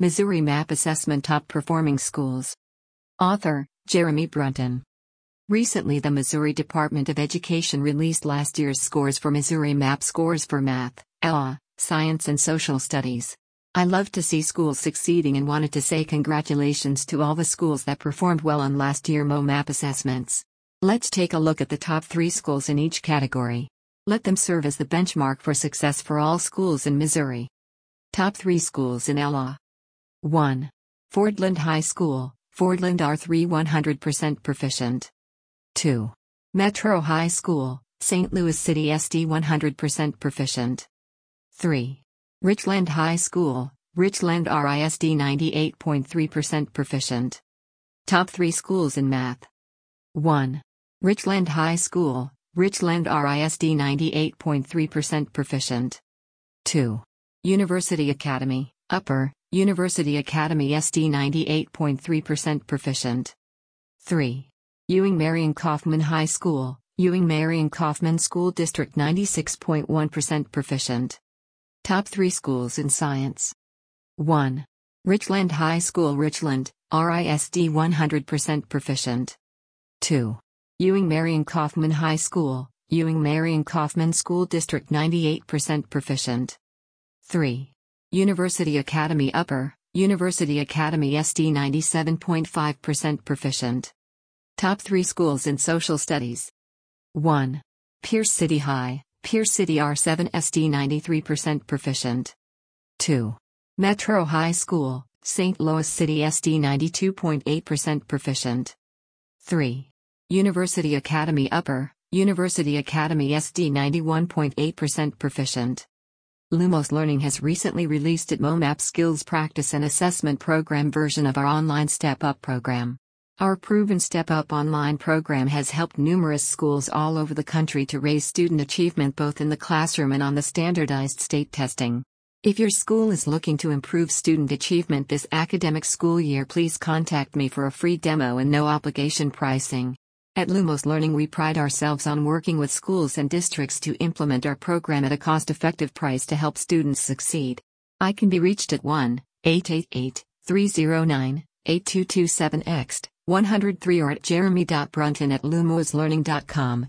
Missouri Map Assessment Top Performing Schools. Author, Jeremy Brunton. Recently, the Missouri Department of Education released last year's scores for Missouri Map scores for math, LA, science, and social studies. I love to see schools succeeding and wanted to say congratulations to all the schools that performed well on last year MOMAP assessments. Let's take a look at the top three schools in each category. Let them serve as the benchmark for success for all schools in Missouri. Top 3 schools in LA. 1. Fordland High School, Fordland R3 100% proficient. 2. Metro High School, St. Louis City SD 100% proficient. 3. Richland High School, Richland RISD 98.3% proficient. Top 3 schools in math. 1. Richland High School, Richland RISD 98.3% proficient. 2. University Academy, Upper, University Academy SD 98.3% proficient. 3. Ewing Marion Kauffman High School, Ewing Marion Kauffman School District 96.1% proficient. Top 3 schools in science. 1. Richland High School Richland, RISD 100% proficient. 2. Ewing Marion Kauffman High School, Ewing Marion Kauffman School District 98% proficient. 3. University Academy Upper, University Academy SD 97.5% proficient. Top 3 schools in social studies. 1. Pierce City High, Pierce City R7 SD 93% proficient. 2. Metro High School, St. Louis City SD 92.8% proficient. 3. University Academy Upper, University Academy SD 91.8% proficient. Lumos Learning has recently released its MOMAP Skills Practice and Assessment Program version of our online Step Up program. Our proven Step Up online program has helped numerous schools all over the country to raise student achievement both in the classroom and on the standardized state testing. If your school is looking to improve student achievement this academic school year, please contact me for a free demo and no obligation pricing. At Lumos Learning, we pride ourselves on working with schools and districts to implement our program at a cost effective price to help students succeed. I can be reached at 1 888 309 8227 X 103 or at jeremy.brunton at lumoslearning.com.